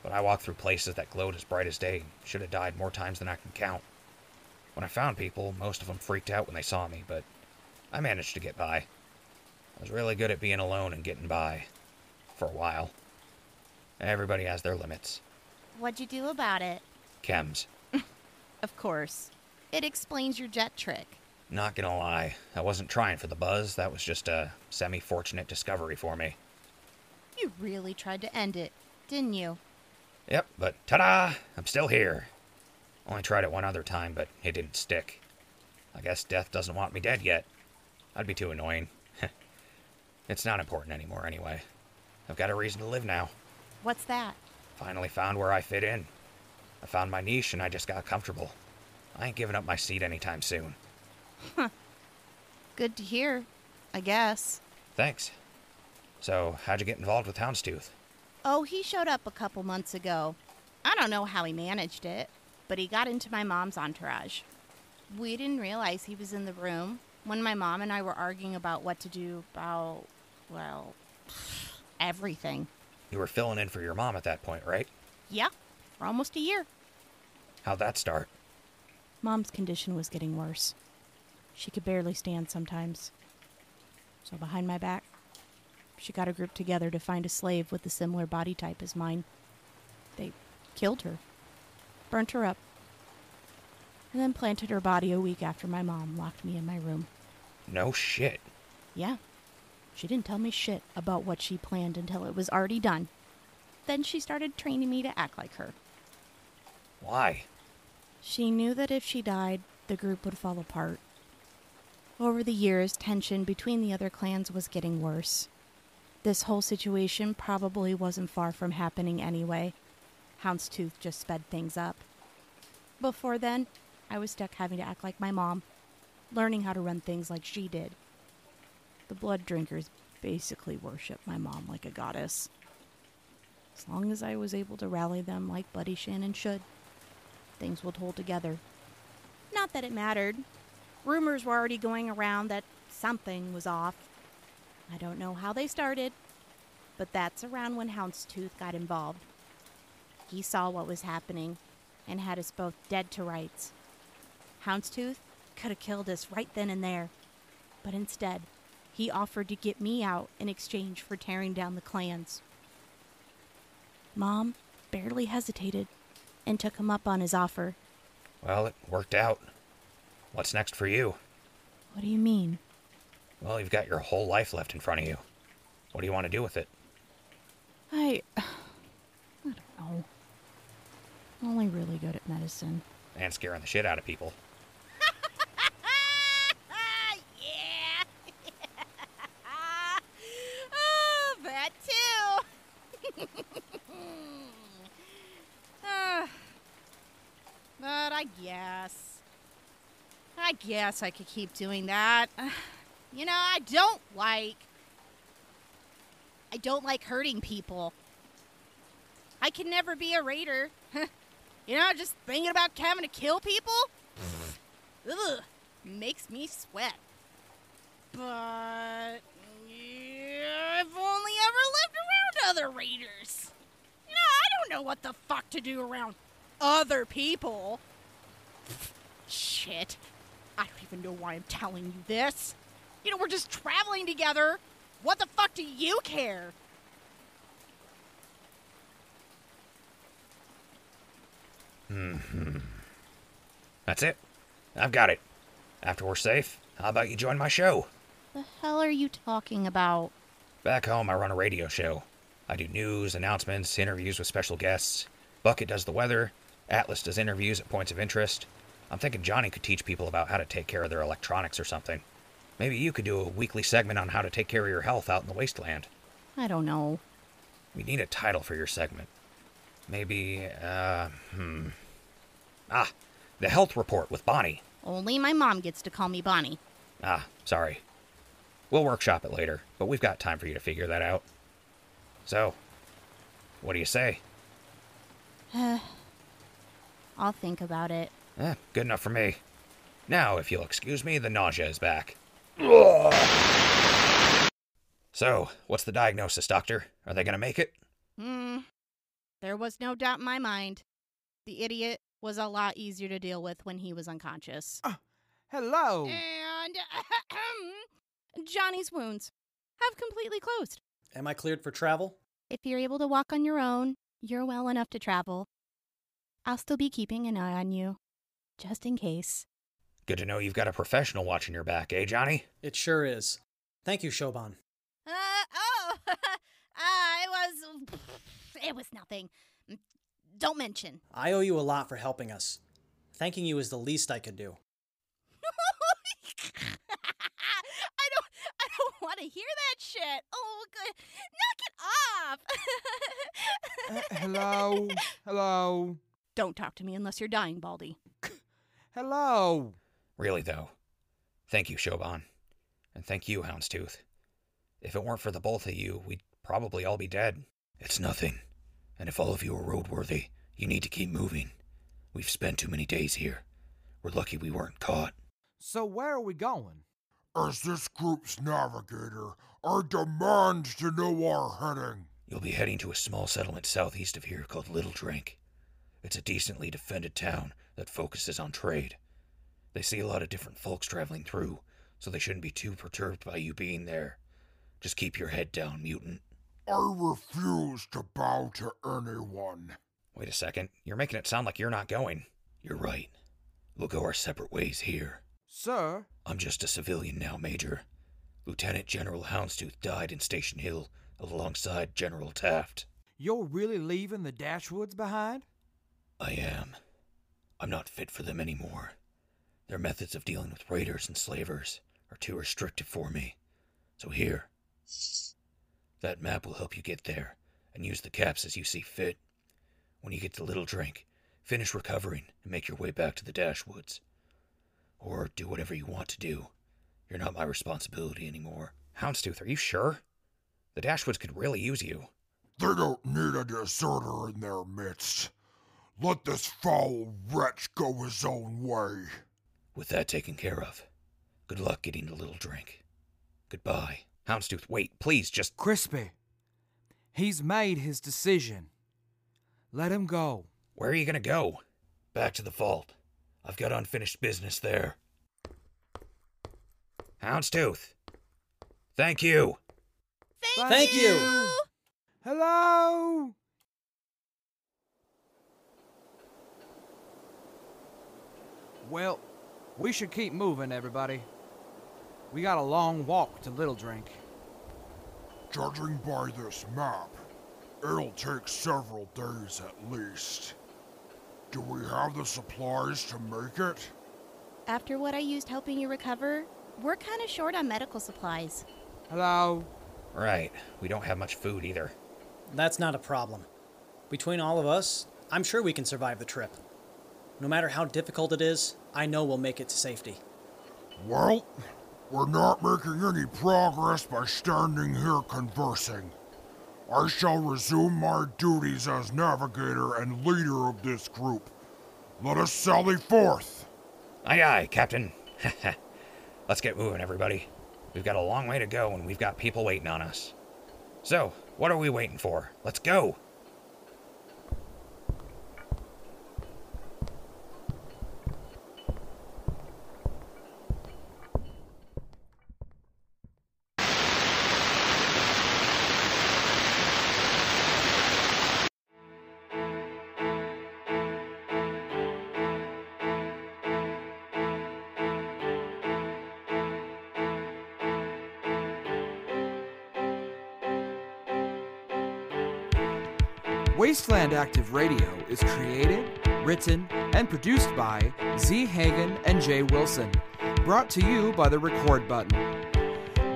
But I walked through places that glowed as bright as day. Should have died more times than I can count. When I found people, most of them freaked out when they saw me, but I managed to get by. I was really good at being alone and getting by. For a while. Everybody has their limits. What'd you do about it? Chems. Of course. It explains your jet trick. Not gonna lie, I wasn't trying for the buzz. That was just a semi fortunate discovery for me. You really tried to end it, didn't you? Yep, but ta da! I'm still here. Only tried it one other time, but it didn't stick. I guess death doesn't want me dead yet. I'd be too annoying. it's not important anymore, anyway. I've got a reason to live now. What's that? Finally found where I fit in. I found my niche and I just got comfortable. I ain't giving up my seat anytime soon. Huh. Good to hear, I guess. Thanks. So, how'd you get involved with Houndstooth? Oh, he showed up a couple months ago. I don't know how he managed it, but he got into my mom's entourage. We didn't realize he was in the room when my mom and I were arguing about what to do about, well, everything. You were filling in for your mom at that point, right? Yeah, for almost a year. How'd that start? Mom's condition was getting worse. She could barely stand sometimes. So, behind my back, she got a group together to find a slave with a similar body type as mine. They killed her, burnt her up, and then planted her body a week after my mom locked me in my room. No shit. Yeah. She didn't tell me shit about what she planned until it was already done. Then she started training me to act like her. Why? She knew that if she died, the group would fall apart. Over the years, tension between the other clans was getting worse. This whole situation probably wasn't far from happening anyway. Houndstooth just sped things up. Before then, I was stuck having to act like my mom, learning how to run things like she did. The blood drinkers basically worship my mom like a goddess. As long as I was able to rally them like Bloody Shannon should, things would hold together. Not that it mattered. Rumors were already going around that something was off. I don't know how they started, but that's around when Houndstooth got involved. He saw what was happening and had us both dead to rights. Houndstooth could have killed us right then and there, but instead, he offered to get me out in exchange for tearing down the clans. Mom barely hesitated and took him up on his offer. Well, it worked out. What's next for you? What do you mean? Well, you've got your whole life left in front of you. What do you want to do with it? I. I don't know. I'm only really good at medicine. And scaring the shit out of people. yeah. oh, that too. Ah. but I guess. I guess I could keep doing that. You know, I don't like. I don't like hurting people. I can never be a raider. you know, just thinking about having to kill people? Ugh, makes me sweat. But yeah, I've only ever lived around other raiders. You know, I don't know what the fuck to do around other people. Shit. I don't even know why I'm telling you this. You know, we're just traveling together. What the fuck do you care? Hmm. That's it. I've got it. After we're safe, how about you join my show? The hell are you talking about? Back home, I run a radio show. I do news, announcements, interviews with special guests. Bucket does the weather. Atlas does interviews at points of interest. I'm thinking Johnny could teach people about how to take care of their electronics or something. Maybe you could do a weekly segment on how to take care of your health out in the wasteland. I don't know. We need a title for your segment. Maybe, uh, hmm. Ah, the health report with Bonnie. Only my mom gets to call me Bonnie. Ah, sorry. We'll workshop it later, but we've got time for you to figure that out. So, what do you say? I'll think about it. Eh, good enough for me. Now, if you'll excuse me, the nausea is back. So, what's the diagnosis, Doctor? Are they gonna make it? Hmm. There was no doubt in my mind. The idiot was a lot easier to deal with when he was unconscious. Hello. And Johnny's wounds have completely closed. Am I cleared for travel? If you're able to walk on your own, you're well enough to travel. I'll still be keeping an eye on you, just in case. Good to know you've got a professional watching your back, eh, Johnny? It sure is. Thank you, Shoban. Uh, oh, uh, it was. It was nothing. Don't mention. I owe you a lot for helping us. Thanking you is the least I could do. I don't. I don't want to hear that shit. Oh, good. Knock it off. Uh, hello? Hello? Don't talk to me unless you're dying, Baldy. Hello? Really, though. Thank you, Shoban. And thank you, Houndstooth. If it weren't for the both of you, we'd probably all be dead. It's nothing. And if all of you are roadworthy, you need to keep moving. We've spent too many days here. We're lucky we weren't caught. So where are we going? As this group's navigator, I demand to know our heading. You'll be heading to a small settlement southeast of here called Little Drink. It's a decently defended town that focuses on trade. They see a lot of different folks traveling through, so they shouldn't be too perturbed by you being there. Just keep your head down, mutant. I refuse to bow to anyone. Wait a second. You're making it sound like you're not going. You're right. We'll go our separate ways here. Sir? I'm just a civilian now, Major. Lieutenant General Houndstooth died in Station Hill alongside General Taft. You're really leaving the Dashwoods behind? I am. I'm not fit for them anymore. Their methods of dealing with raiders and slavers are too restrictive for me. So here. That map will help you get there, and use the caps as you see fit. When you get to Little Drink, finish recovering and make your way back to the Dashwoods. Or do whatever you want to do. You're not my responsibility anymore. Houndstooth, are you sure? The Dashwoods could really use you. They don't need a deserter in their midst. Let this foul wretch go his own way. With that taken care of, good luck getting a little drink. Goodbye. Houndstooth, wait, please just. Crispy. He's made his decision. Let him go. Where are you gonna go? Back to the vault. I've got unfinished business there. Houndstooth. Thank you. Thank, Thank you. Hello? Well, we should keep moving, everybody. We got a long walk to Little Drink. Judging by this map, it'll take several days at least. Do we have the supplies to make it? After what I used helping you recover, we're kind of short on medical supplies. Hello? Right, we don't have much food either. That's not a problem. Between all of us, I'm sure we can survive the trip. No matter how difficult it is, I know we'll make it to safety. Well, we're not making any progress by standing here conversing. I shall resume my duties as navigator and leader of this group. Let us sally forth. Aye, aye, Captain. Let's get moving, everybody. We've got a long way to go and we've got people waiting on us. So, what are we waiting for? Let's go! Wasteland Active Radio is created, written, and produced by Z. Hagen and Jay Wilson. Brought to you by the Record Button.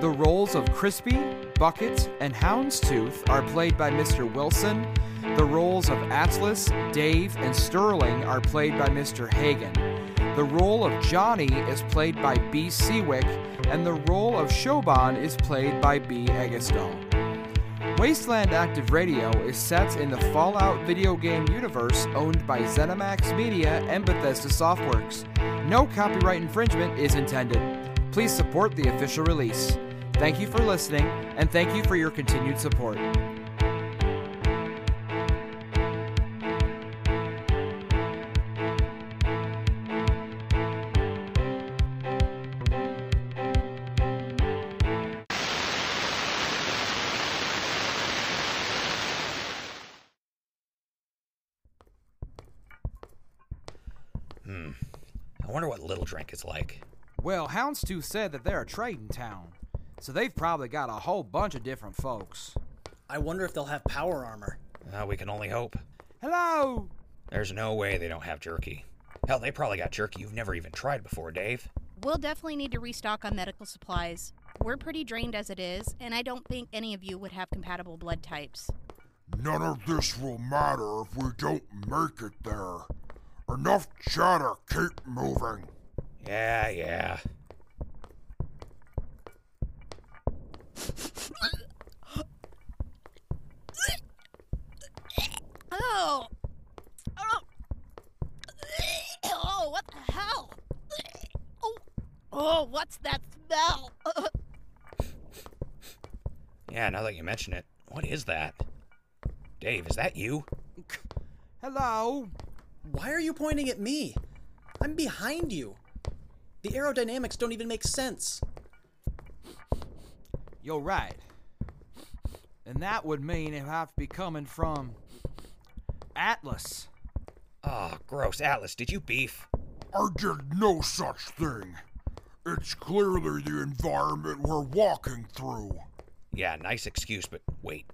The roles of Crispy, Bucket, and Houndstooth are played by Mr. Wilson. The roles of Atlas, Dave, and Sterling are played by Mr. Hagen. The role of Johnny is played by B. Seawick, and the role of Shoban is played by B. Egistone. Wasteland Active Radio is set in the Fallout video game universe owned by ZeniMax Media and Bethesda Softworks. No copyright infringement is intended. Please support the official release. Thank you for listening, and thank you for your continued support. What is like. Well, Houndstooth said that they're a trading town, so they've probably got a whole bunch of different folks. I wonder if they'll have power armor. Uh, we can only hope. Hello! There's no way they don't have jerky. Hell, they probably got jerky you've never even tried before, Dave. We'll definitely need to restock on medical supplies. We're pretty drained as it is, and I don't think any of you would have compatible blood types. None of this will matter if we don't make it there. Enough chatter, keep moving. Yeah, yeah. Oh! Oh! Oh, what the hell? Oh, oh what's that smell? Yeah, now that you mention it, what is that? Dave, is that you? Hello? Why are you pointing at me? I'm behind you. The aerodynamics don't even make sense. You're right. And that would mean it would have to be coming from Atlas. Oh, gross. Atlas, did you beef? I did no such thing. It's clearly the environment we're walking through. Yeah, nice excuse, but wait.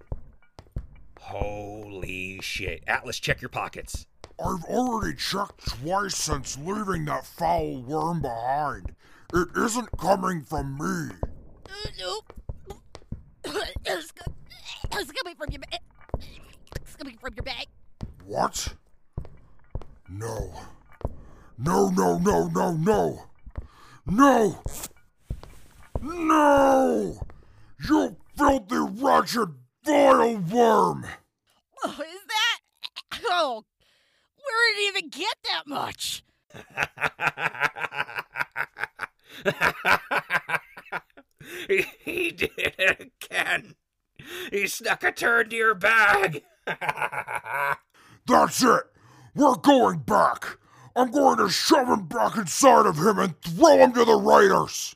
Holy shit. Atlas, check your pockets. I've already checked twice since leaving that foul worm behind. It isn't coming from me. nope. it's, it's coming from your bag. It's coming from your bag. What? No. No, no, no, no, no. No! No! You filthy, wretched, vile worm! Oh, is that? Oh, where did he even get that much? he, he did it again. He snuck a turn to your bag. That's it! We're going back! I'm going to shove him back inside of him and throw him to the raiders!